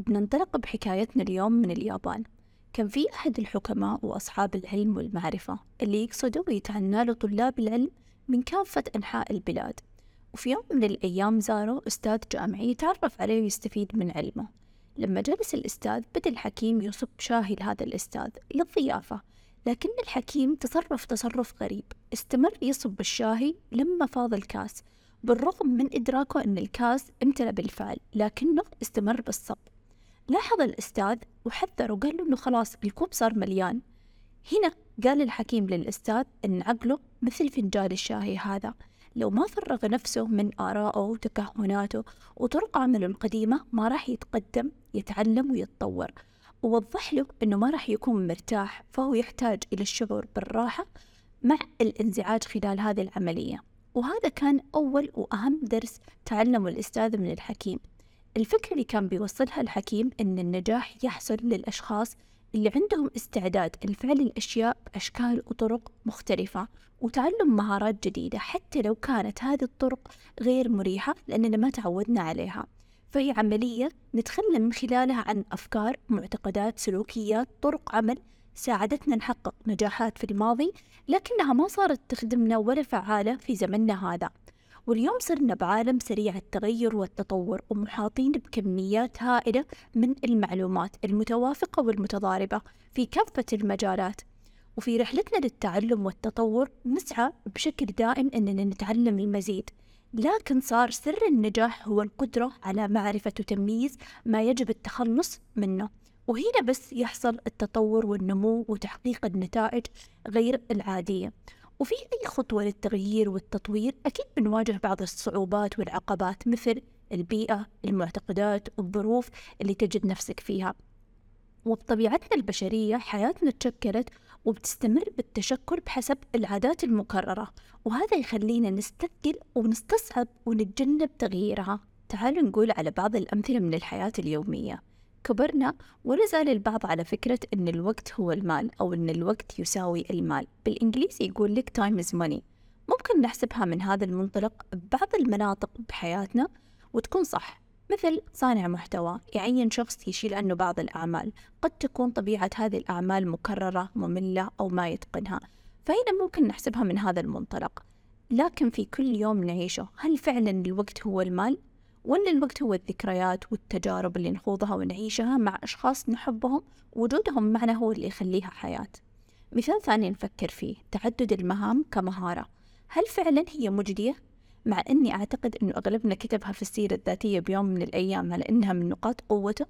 بننطلق بحكايتنا اليوم من اليابان. كان في أحد الحكماء وأصحاب العلم والمعرفة اللي يقصدوا له طلاب العلم من كافة أنحاء البلاد. وفي يوم من الأيام زاروا أستاذ جامعي يتعرف عليه ويستفيد من علمه. لما جلس الأستاذ بدأ الحكيم يصب شاهي لهذا الأستاذ للضيافة لكن الحكيم تصرف تصرف غريب. استمر يصب الشاهي لما فاض الكاس. بالرغم من إدراكه أن الكاس امتلأ بالفعل لكنه استمر بالصب. لاحظ الأستاذ وحذر وقال له أنه خلاص الكوب صار مليان. هنا قال الحكيم للأستاذ أن عقله مثل فنجان الشاهي هذا. لو ما فرغ نفسه من آرائه وتكهناته وطرق عمله القديمة ما راح يتقدم يتعلم ويتطور. ووضح له أنه ما راح يكون مرتاح فهو يحتاج إلى الشعور بالراحة مع الانزعاج خلال هذه العملية. وهذا كان أول وأهم درس تعلمه الأستاذ من الحكيم. الفكرة اللي كان بيوصلها الحكيم أن النجاح يحصل للأشخاص اللي عندهم استعداد لفعل الأشياء بأشكال وطرق مختلفة وتعلم مهارات جديدة حتى لو كانت هذه الطرق غير مريحة لأننا ما تعودنا عليها. فهي عملية نتخلى من خلالها عن أفكار معتقدات سلوكيات طرق عمل ساعدتنا نحقق نجاحات في الماضي لكنها ما صارت تخدمنا ولا فعالة في زمننا هذا. واليوم صرنا بعالم سريع التغير والتطور ومحاطين بكميات هائلة من المعلومات المتوافقة والمتضاربة في كافة المجالات. وفي رحلتنا للتعلم والتطور نسعى بشكل دائم أننا نتعلم المزيد لكن صار سر النجاح هو القدرة على معرفة وتمييز ما يجب التخلص منه. وهنا بس يحصل التطور والنمو وتحقيق النتائج غير العادية. وفي أي خطوة للتغيير والتطوير أكيد بنواجه بعض الصعوبات والعقبات مثل البيئة المعتقدات والظروف اللي تجد نفسك فيها. وبطبيعتنا البشرية حياتنا تشكلت وبتستمر بالتشكل بحسب العادات المكررة وهذا يخلينا نستثقل ونستصعب ونتجنب تغييرها. تعالوا نقول على بعض الأمثلة من الحياة اليومية. كبرنا ولا زال البعض على فكرة أن الوقت هو المال أو أن الوقت يساوي المال. بالإنجليزي يقول لك time is money ممكن نحسبها من هذا المنطلق ببعض المناطق بحياتنا وتكون صح. مثل صانع محتوى يعين شخص يشيل عنه بعض الأعمال. قد تكون طبيعة هذه الأعمال مكررة مملة أو ما يتقنها. فهنا ممكن نحسبها من هذا المنطلق. لكن في كل يوم نعيشه هل فعلا الوقت هو المال؟ ولا الوقت هو الذكريات والتجارب اللي نخوضها ونعيشها مع أشخاص نحبهم وجودهم معنا هو اللي يخليها حياة. مثال ثاني نفكر فيه تعدد المهام كمهارة. هل فعلا هي مجدية؟ مع أني أعتقد أنه أغلبنا كتبها في السيرة الذاتية بيوم من الأيام على أنها من نقاط قوته؟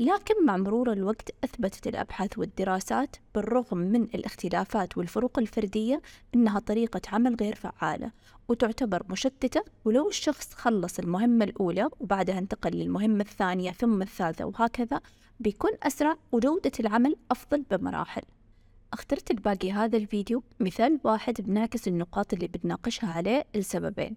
لكن مع مرور الوقت أثبتت الأبحاث والدراسات بالرغم من الاختلافات والفروق الفردية أنها طريقة عمل غير فعالة وتعتبر مشتتة ولو الشخص خلص المهمة الأولى وبعدها انتقل للمهمة الثانية ثم الثالثة وهكذا بيكون أسرع وجودة العمل أفضل بمراحل. اخترت الباقي هذا الفيديو مثال واحد بنعكس النقاط اللي بنناقشها عليه لسببين.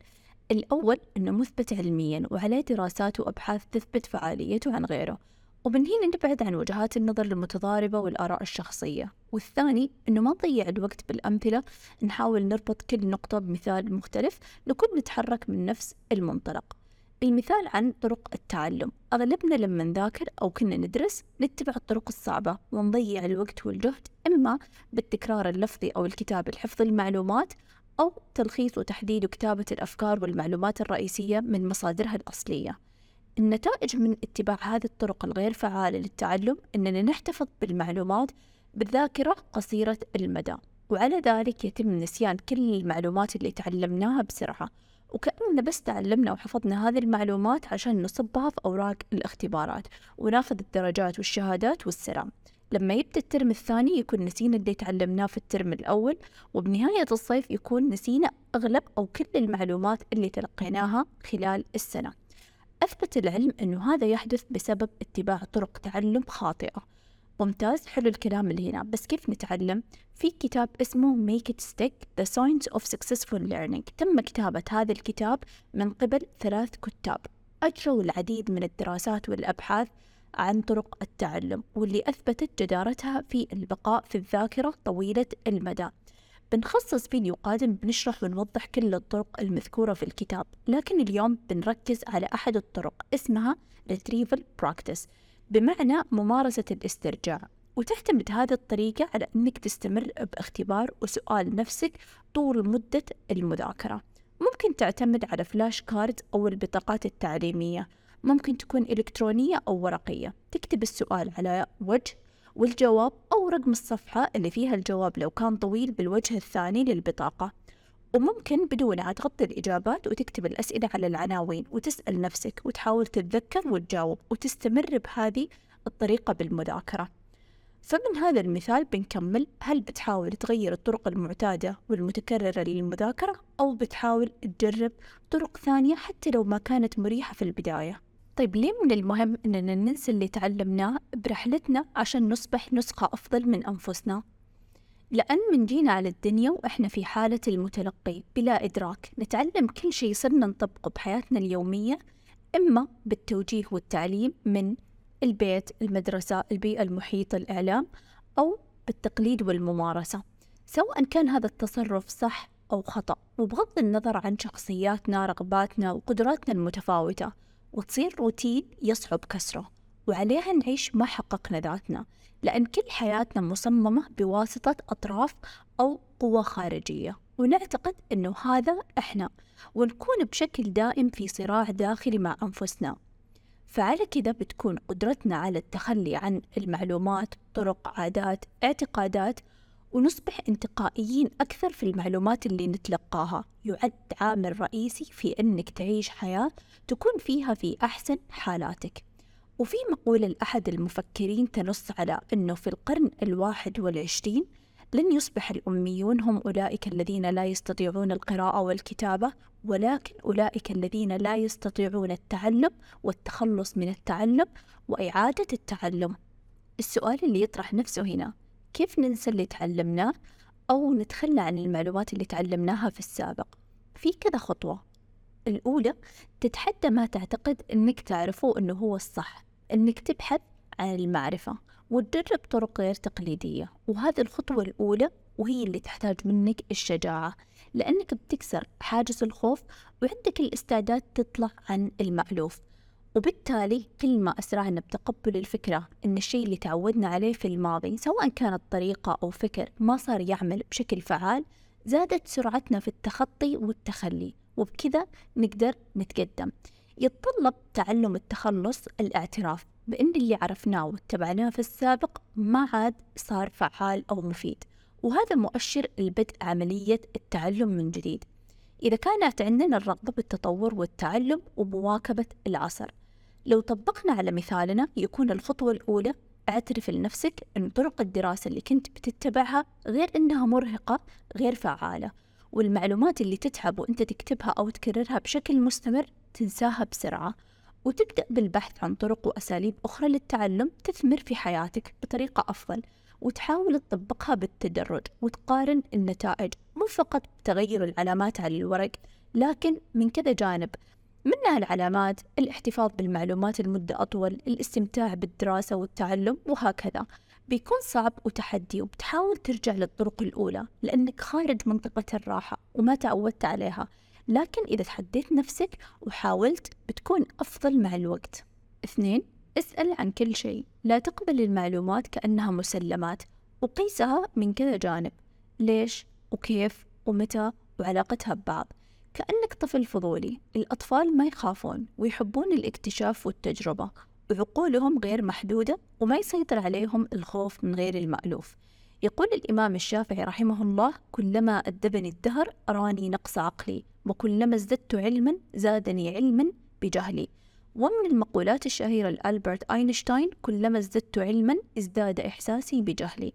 الأول أنه مثبت علميا وعليه دراسات وأبحاث تثبت فعاليته عن غيره. ومن هنا نبعد عن وجهات النظر المتضاربة والآراء الشخصية. والثاني أنه ما نضيع الوقت بالأمثلة نحاول نربط كل نقطة بمثال مختلف نكون نتحرك من نفس المنطلق. المثال عن طرق التعلم. أغلبنا لما نذاكر أو كنا ندرس نتبع الطرق الصعبة ونضيع الوقت والجهد إما بالتكرار اللفظي أو الكتاب لحفظ المعلومات أو تلخيص وتحديد وكتابة الأفكار والمعلومات الرئيسية من مصادرها الأصلية. النتائج من اتباع هذه الطرق الغير فعالة للتعلم أننا نحتفظ بالمعلومات بالذاكرة قصيرة المدى وعلى ذلك يتم نسيان كل المعلومات اللي تعلمناها بسرعة. وكأننا بس تعلمنا وحفظنا هذه المعلومات عشان نصبها في أوراق الاختبارات وناخذ الدرجات والشهادات والسلام. لما يبدأ الترم الثاني يكون نسينا اللي تعلمناه في الترم الأول وبنهاية الصيف يكون نسينا أغلب أو كل المعلومات اللي تلقيناها خلال السنة. أثبت العلم أنه هذا يحدث بسبب اتباع طرق تعلم خاطئة. ممتاز حلو الكلام اللي هنا. بس كيف نتعلم؟ في كتاب اسمه Make It Stick The Science of Successful Learning. تم كتابة هذا الكتاب من قبل ثلاث كتاب. أجروا العديد من الدراسات والأبحاث عن طرق التعلم واللي أثبتت جدارتها في البقاء في الذاكرة طويلة المدى. بنخصص فيديو قادم بنشرح ونوضح كل الطرق المذكورة في الكتاب لكن اليوم بنركز على أحد الطرق اسمها Retrieval Practice بمعنى ممارسة الاسترجاع. وتعتمد هذه الطريقة على أنك تستمر باختبار وسؤال نفسك طول مدة المذاكرة. ممكن تعتمد على فلاش كارد أو البطاقات التعليمية. ممكن تكون إلكترونية أو ورقية. تكتب السؤال على وجه والجواب أو رقم الصفحة اللي فيها الجواب لو كان طويل بالوجه الثاني للبطاقة. وممكن بدونها تغطي الإجابات وتكتب الأسئلة على العناوين وتسأل نفسك وتحاول تتذكر وتجاوب وتستمر بهذه الطريقة بالمذاكرة. فمن هذا المثال بنكمل. هل بتحاول تغير الطرق المعتادة والمتكررة للمذاكرة أو بتحاول تجرب طرق ثانية حتى لو ما كانت مريحة في البداية؟ طيب ليه من المهم إننا ننسى اللي تعلمناه برحلتنا عشان نصبح نسخة أفضل من أنفسنا؟ لأن من جينا على الدنيا وإحنا في حالة المتلقي بلا إدراك نتعلم كل شيء صرنا نطبقه بحياتنا اليومية إما بالتوجيه والتعليم من البيت المدرسة البيئة المحيطة الإعلام أو بالتقليد والممارسة سواء كان هذا التصرف صح أو خطأ وبغض النظر عن شخصياتنا رغباتنا وقدراتنا المتفاوتة وتصير روتين يصعب كسره وعليها نعيش ما حققنا ذاتنا لأن كل حياتنا مصممة بواسطة أطراف أو قوى خارجية ونعتقد أنه هذا إحنا ونكون بشكل دائم في صراع داخلي مع أنفسنا. فعلى كذا بتكون قدرتنا على التخلي عن المعلومات طرق عادات اعتقادات ونصبح انتقائيين أكثر في المعلومات اللي نتلقاها. يعد عامل رئيسي في أنك تعيش حياة تكون فيها في أحسن حالاتك. وفي مقولة لأحد المفكرين تنص على أنه في القرن الواحد والعشرين لن يصبح الأميون هم أولئك الذين لا يستطيعون القراءة والكتابة ولكن أولئك الذين لا يستطيعون التعلم والتخلص من التعلم وإعادة التعلم. السؤال اللي يطرح نفسه هنا كيف ننسى اللي تعلمناه أو نتخلى عن المعلومات اللي تعلمناها في السابق؟ في كذا خطوة. الأولى تتحدى ما تعتقد أنك تعرفه أنه هو الصح أنك تبحث عن المعرفة وتجرب طرق غير تقليدية. وهذه الخطوة الأولى وهي اللي تحتاج منك الشجاعة لأنك بتكسر حاجز الخوف وعندك الاستعداد تطلع عن المألوف. وبالتالي كل ما أسرعنا بتقبل الفكرة أن الشيء اللي تعودنا عليه في الماضي سواء كانت طريقة أو فكر ما صار يعمل بشكل فعال زادت سرعتنا في التخطي والتخلي وبكذا نقدر نتقدم. يتطلب تعلم التخلص الاعتراف بأن اللي عرفناه واتبعناه في السابق ما عاد صار فعال أو مفيد. وهذا مؤشر لبدء عملية التعلم من جديد. إذا كانت عندنا الرغبة بالتطور والتعلم ومواكبة العصر لو طبقنا على مثالنا يكون الخطوة الأولى اعترف لنفسك أن طرق الدراسة اللي كنت بتتبعها غير أنها مرهقة غير فعالة والمعلومات اللي تتعب وأنت تكتبها أو تكررها بشكل مستمر تنساها بسرعة وتبدأ بالبحث عن طرق وأساليب أخرى للتعلم تثمر في حياتك بطريقة أفضل وتحاول تطبقها بالتدرج وتقارن النتائج مو فقط بتغير العلامات على الورق لكن من كذا جانب. منها العلامات الاحتفاظ بالمعلومات لمدة أطول الاستمتاع بالدراسة والتعلم وهكذا. بيكون صعب وتحدي وبتحاول ترجع للطرق الأولى لأنك خارج منطقة الراحة وما تعودت عليها. لكن إذا تحديت نفسك وحاولت بتكون أفضل مع الوقت. اثنين اسأل عن كل شيء. لا تقبل المعلومات كأنها مسلمات وقيسها من كذا جانب. ليش؟ وكيف؟ ومتى؟ وعلاقتها ببعض. كأنك طفل فضولي. الأطفال ما يخافون ويحبون الاكتشاف والتجربة. وعقولهم غير محدودة وما يسيطر عليهم الخوف من غير المألوف. يقول الإمام الشافعي رحمه الله كلما أدبني الدهر أراني نقص عقلي وكلما ازددت علما زادني علما بجهلي. ومن المقولات الشهيرة لألبرت أينشتاين كلما ازددت علما ازداد إحساسي بجهلي.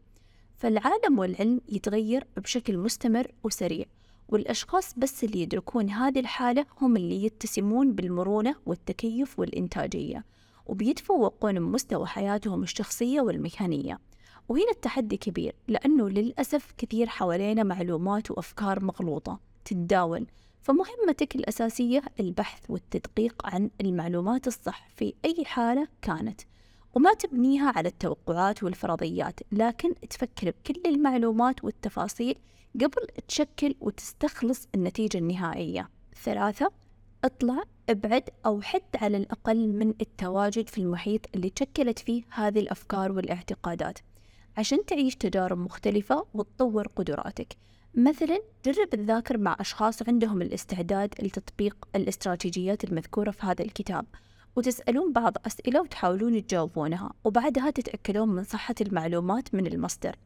فالعالم والعلم يتغير بشكل مستمر وسريع. والأشخاص بس اللي يدركون هذه الحالة هم اللي يتسمون بالمرونة والتكيف والإنتاجية وبيتفوقون بمستوى حياتهم الشخصية والمهنية وهنا التحدي كبير لأنه للأسف كثير حوالينا معلومات وأفكار مغلوطة تتداول. فمهمتك الأساسية البحث والتدقيق عن المعلومات الصح في أي حالة كانت. وما تبنيها على التوقعات والفرضيات لكن تفكر بكل المعلومات والتفاصيل قبل تشكل وتستخلص النتيجة النهائية. ثلاثة اطلع ابعد أو حد على الأقل من التواجد في المحيط اللي تشكلت فيه هذه الأفكار والاعتقادات. عشان تعيش تجارب مختلفة وتطور قدراتك. مثلا جرب تذاكر مع أشخاص عندهم الاستعداد لتطبيق الاستراتيجيات المذكورة في هذا الكتاب. وتسألون بعض أسئلة وتحاولون تجاوبونها وبعدها تتأكدون من صحة المعلومات من المصدر.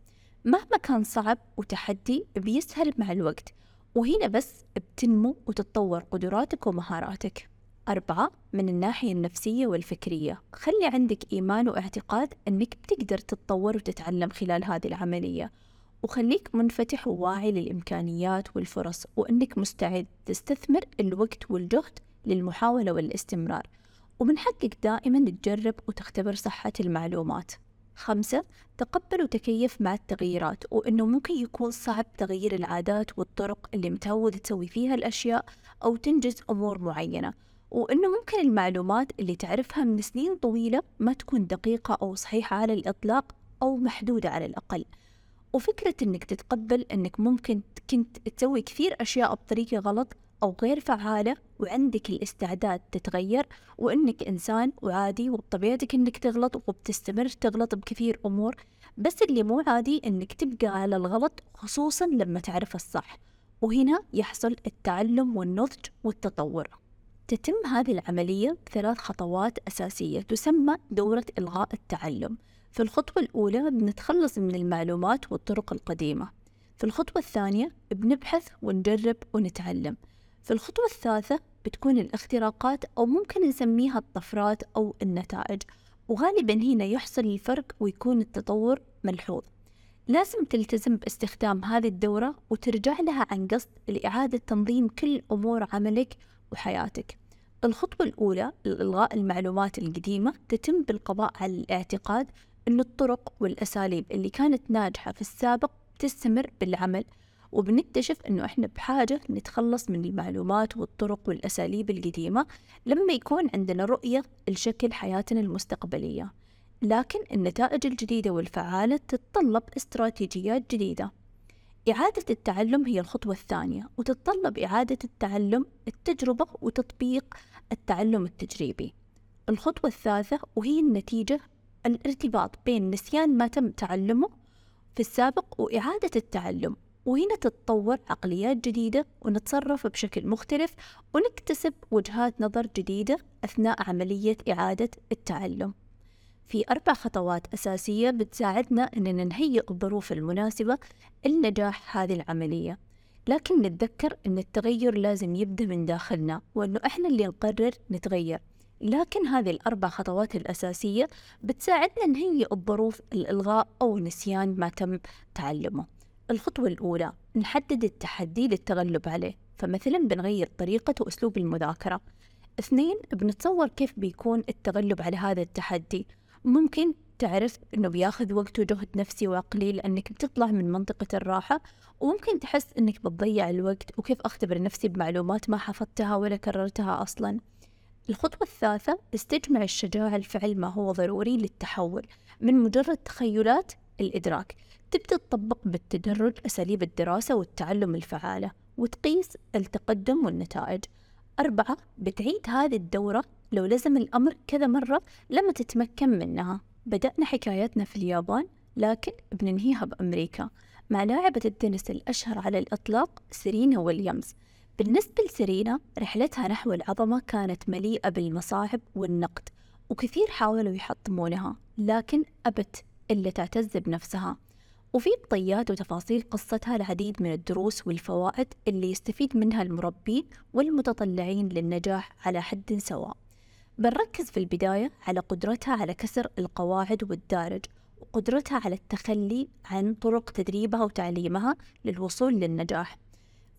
مهما كان صعب وتحدي بيسهل مع الوقت. وهنا بس بتنمو وتتطور قدراتك ومهاراتك. أربعة من الناحية النفسية والفكرية. خلي عندك إيمان واعتقاد أنك بتقدر تتطور وتتعلم خلال هذه العملية. وخليك منفتح وواعي للإمكانيات والفرص وأنك مستعد تستثمر الوقت والجهد للمحاولة والاستمرار. ومن حقك دائما تجرب وتختبر صحة المعلومات. خمسة تقبل وتكيف مع التغييرات وأنه ممكن يكون صعب تغيير العادات والطرق اللي متعود تسوي فيها الأشياء أو تنجز أمور معينة وأنه ممكن المعلومات اللي تعرفها من سنين طويلة ما تكون دقيقة أو صحيحة على الإطلاق أو محدودة على الأقل. وفكرة أنك تتقبل أنك ممكن كنت تسوي كثير أشياء بطريقة غلط أو غير فعالة وعندك الاستعداد تتغير وإنك إنسان وعادي وبطبيعتك إنك تغلط وبتستمر تغلط بكثير أمور بس اللي مو عادي إنك تبقى على الغلط خصوصا لما تعرف الصح. وهنا يحصل التعلم والنضج والتطور. تتم هذه العملية بثلاث خطوات أساسية تسمى دورة إلغاء التعلم. في الخطوة الأولى بنتخلص من المعلومات والطرق القديمة. في الخطوة الثانية بنبحث ونجرب ونتعلم. في الخطوة الثالثة بتكون الاختراقات أو ممكن نسميها الطفرات أو النتائج. وغالبا هنا يحصل الفرق ويكون التطور ملحوظ. لازم تلتزم باستخدام هذه الدورة وترجع لها عن قصد لإعادة تنظيم كل أمور عملك وحياتك. الخطوة الأولى لإلغاء المعلومات القديمة تتم بالقضاء على الاعتقاد أن الطرق والأساليب اللي كانت ناجحة في السابق تستمر بالعمل. وبنكتشف إنه إحنا بحاجة نتخلص من المعلومات والطرق والأساليب القديمة لما يكون عندنا رؤية لشكل حياتنا المستقبلية. لكن النتائج الجديدة والفعالة تتطلب استراتيجيات جديدة. إعادة التعلم هي الخطوة الثانية وتتطلب إعادة التعلم التجربة وتطبيق التعلم التجريبي. الخطوة الثالثة وهي النتيجة الارتباط بين نسيان ما تم تعلمه في السابق وإعادة التعلم. وهنا تتطور عقليات جديدة ونتصرف بشكل مختلف ونكتسب وجهات نظر جديدة أثناء عملية إعادة التعلم. في أربع خطوات أساسية بتساعدنا أننا نهيئ الظروف المناسبة لنجاح هذه العملية. لكن نتذكر أن التغير لازم يبدأ من داخلنا وأنه إحنا اللي نقرر نتغير. لكن هذه الأربع خطوات الأساسية بتساعدنا نهيئ الظروف الإلغاء أو نسيان ما تم تعلمه. الخطوة الأولى نحدد التحدي للتغلب عليه فمثلا بنغير طريقة وأسلوب المذاكرة. اثنين بنتصور كيف بيكون التغلب على هذا التحدي. ممكن تعرف إنه بياخذ وقت وجهد نفسي وعقلي لأنك بتطلع من منطقة الراحة وممكن تحس إنك بتضيع الوقت وكيف أختبر نفسي بمعلومات ما حفظتها ولا كررتها أصلا. الخطوة الثالثة استجمع الشجاعة الفعل ما هو ضروري للتحول من مجرد تخيلات الإدراك. تبدأ تطبق بالتدرج أساليب الدراسة والتعلم الفعالة وتقيس التقدم والنتائج. أربعة بتعيد هذه الدورة لو لزم الأمر كذا مرة لما تتمكن منها. بدأنا حكايتنا في اليابان لكن بننهيها بأمريكا. مع لاعبة التنس الأشهر على الإطلاق سيرينا ويليامز. بالنسبة لسيرينا رحلتها نحو العظمة كانت مليئة بالمصاعب والنقد وكثير حاولوا يحطمونها لكن أبت إلا تعتز بنفسها. وفي بطيات وتفاصيل قصتها العديد من الدروس والفوائد اللي يستفيد منها المربين والمتطلعين للنجاح على حد سواء. بنركز في البداية على قدرتها على كسر القواعد والدارج وقدرتها على التخلي عن طرق تدريبها وتعليمها للوصول للنجاح.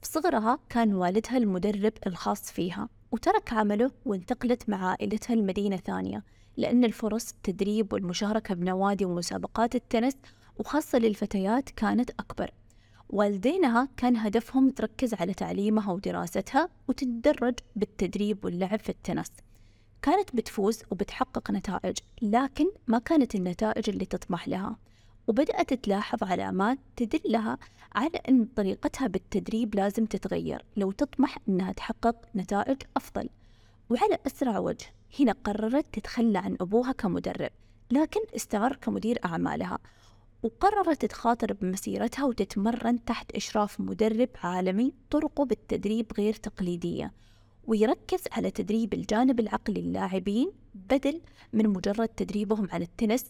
في صغرها كان والدها المدرب الخاص فيها وترك عمله وانتقلت مع عائلتها لمدينة ثانية لأن الفرص التدريب والمشاركة بنوادي ومسابقات التنس وخاصة للفتيات كانت أكبر. والدينها كان هدفهم تركز على تعليمها ودراستها وتتدرج بالتدريب واللعب في التنس. كانت بتفوز وبتحقق نتائج لكن ما كانت النتائج اللي تطمح لها. وبدأت تلاحظ علامات تدلها على أن طريقتها بالتدريب لازم تتغير لو تطمح أنها تحقق نتائج أفضل. وعلى أسرع وجه هنا قررت تتخلى عن أبوها كمدرب لكن استمر كمدير أعمالها. وقررت تخاطر بمسيرتها وتتمرن تحت إشراف مدرب عالمي طرقه بالتدريب غير تقليدية ويركز على تدريب الجانب العقلي للاعبين بدل من مجرد تدريبهم على التنس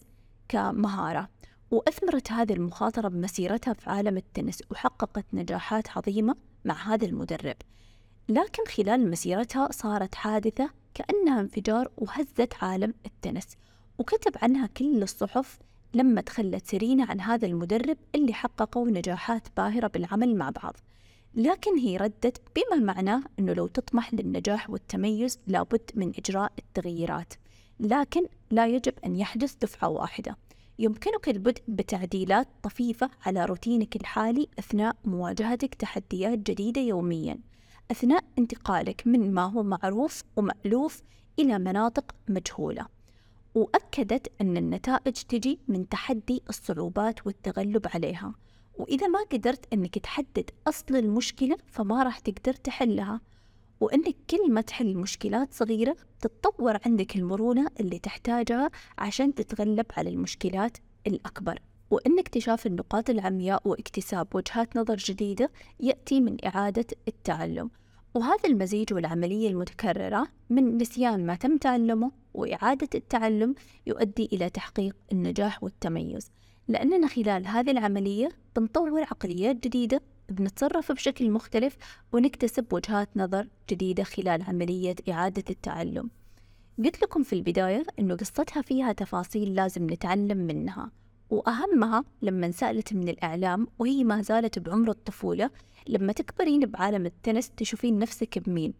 كمهارة. وأثمرت هذه المخاطرة بمسيرتها في عالم التنس وحققت نجاحات عظيمة مع هذا المدرب. لكن خلال مسيرتها صارت حادثة كأنها انفجار وهزت عالم التنس وكتب عنها كل الصحف لما تخلت سيرينا عن هذا المدرب اللي حققوا نجاحات باهرة بالعمل مع بعض. لكن هي ردت بما معناه أنه لو تطمح للنجاح والتميز لابد من إجراء التغييرات. لكن لا يجب أن يحدث دفعة واحدة. يمكنك البدء بتعديلات طفيفة على روتينك الحالي أثناء مواجهتك تحديات جديدة يومياً. أثناء انتقالك من ما هو معروف ومألوف إلى مناطق مجهولة. وأكدت أن النتائج تجي من تحدي الصعوبات والتغلب عليها. وإذا ما قدرت أنك تحدد أصل المشكلة فما راح تقدر تحلها. وأنك كل ما تحل مشكلات صغيرة تتطور عندك المرونة اللي تحتاجها عشان تتغلب على المشكلات الأكبر. وأن اكتشاف النقاط العمياء واكتساب وجهات نظر جديدة يأتي من إعادة التعلم. وهذا المزيج والعملية المتكررة من نسيان ما تم تعلمه وإعادة التعلم يؤدي إلى تحقيق النجاح والتميز. لأننا خلال هذه العملية بنطور عقليات جديدة بنتصرف بشكل مختلف ونكتسب وجهات نظر جديدة خلال عملية إعادة التعلم. قلت لكم في البداية أنه قصتها فيها تفاصيل لازم نتعلم منها. وأهمها لما سألت من الإعلام وهي ما زالت بعمر الطفولة لما تكبرين بعالم التنس تشوفين نفسك بمين؟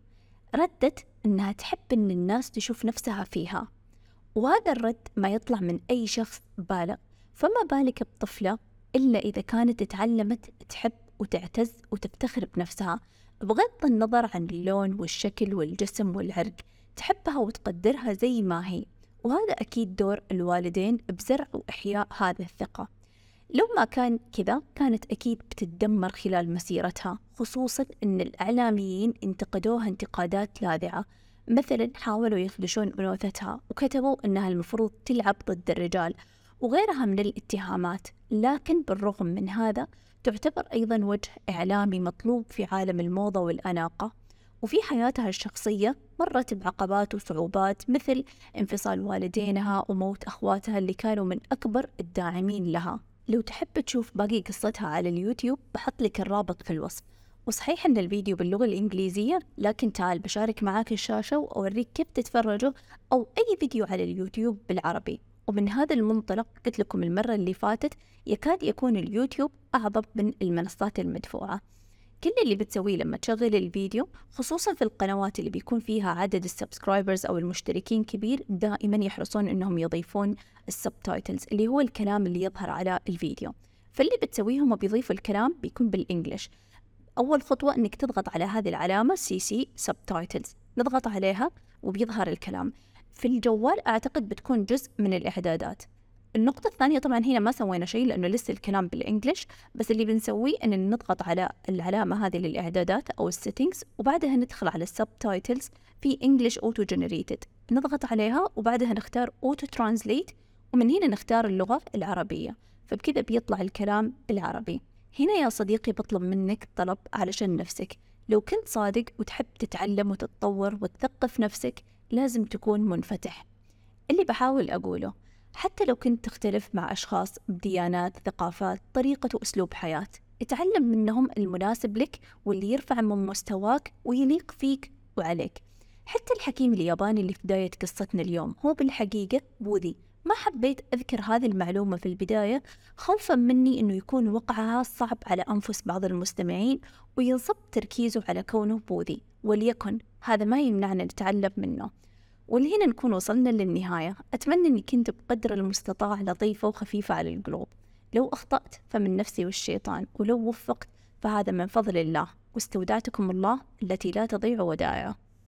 ردت إنها تحب إن الناس تشوف نفسها فيها. وهذا الرد ما يطلع من أي شخص بالغ فما بالك بطفلة إلا إذا كانت تعلمت تحب وتعتز وتفتخر بنفسها. بغض النظر عن اللون والشكل والجسم والعرق تحبها وتقدرها زي ما هي. وهذا أكيد دور الوالدين بزرع وإحياء هذه الثقة. لو ما كان كذا كانت أكيد بتتدمر خلال مسيرتها خصوصا أن الإعلاميين انتقدوها انتقادات لاذعة. مثلا حاولوا يخدشون أنوثتها وكتبوا أنها المفروض تلعب ضد الرجال وغيرها من الاتهامات. لكن بالرغم من هذا تعتبر أيضا وجه إعلامي مطلوب في عالم الموضة والأناقة. وفي حياتها الشخصية مرت بعقبات وصعوبات مثل انفصال والدينها وموت أخواتها اللي كانوا من أكبر الداعمين لها. لو تحب تشوف باقي قصتها على اليوتيوب بحط لك الرابط في الوصف. وصحيح إن الفيديو باللغة الإنجليزية لكن تعال بشارك معاك الشاشة وأوريك كيف تتفرجه أو أي فيديو على اليوتيوب بالعربي. ومن هذا المنطلق قلت لكم المرة اللي فاتت يكاد يكون اليوتيوب أعظم من المنصات المدفوعة. كل اللي بتسويه لما تشغل الفيديو خصوصا في القنوات اللي بيكون فيها عدد ال subscribers أو المشتركين كبير دائما يحرصون إنهم يضيفون ال subtitles اللي هو الكلام اللي يظهر على الفيديو. فاللي بتسويه هم بيضيفوا الكلام بيكون بال English. أول خطوة إنك تضغط على هذه العلامة CC subtitles نضغط عليها وبيظهر الكلام. في الجوال أعتقد بتكون جزء من الإعدادات. النقطة الثانية طبعا هنا ما سوينا شيء لأنه لسه الكلام بال English بس اللي بنسويه إن نضغط على العلامة هذه للإعدادات أو ال settings وبعدها ندخل على ال subtitles في English Auto Generated نضغط عليها وبعدها نختار Auto Translate ومن هنا نختار اللغة العربية. فبكذا بيطلع الكلام بالعربي. هنا يا صديقي بطلب منك طلب علشان نفسك. لو كنت صادق وتحب تتعلم وتتطور وتثقف نفسك لازم تكون منفتح. اللي بحاول أقوله حتى لو كنت تختلف مع أشخاص بديانات ثقافات طريقة وأسلوب حياة اتعلم منهم المناسب لك واللي يرفع من مستواك ويليق فيك وعليك. حتى الحكيم الياباني اللي في بداية قصتنا اليوم هو بالحقيقة بوذي. ما حبيت أذكر هذه المعلومة في البداية خوفا مني أنه يكون وقعها صعب على أنفس بعض المستمعين وينصب تركيزه على كونه بوذي. وليكن هذا ما يمنعنا نتعلم منه. ولهنا نكون وصلنا للنهاية. أتمنى أني كنت بقدر المستطاع لطيفة وخفيفة على القلوب. لو أخطأت فمن نفسي والشيطان ولو وفقت فهذا من فضل الله. واستودعتكم الله التي لا تضيع ودائعه.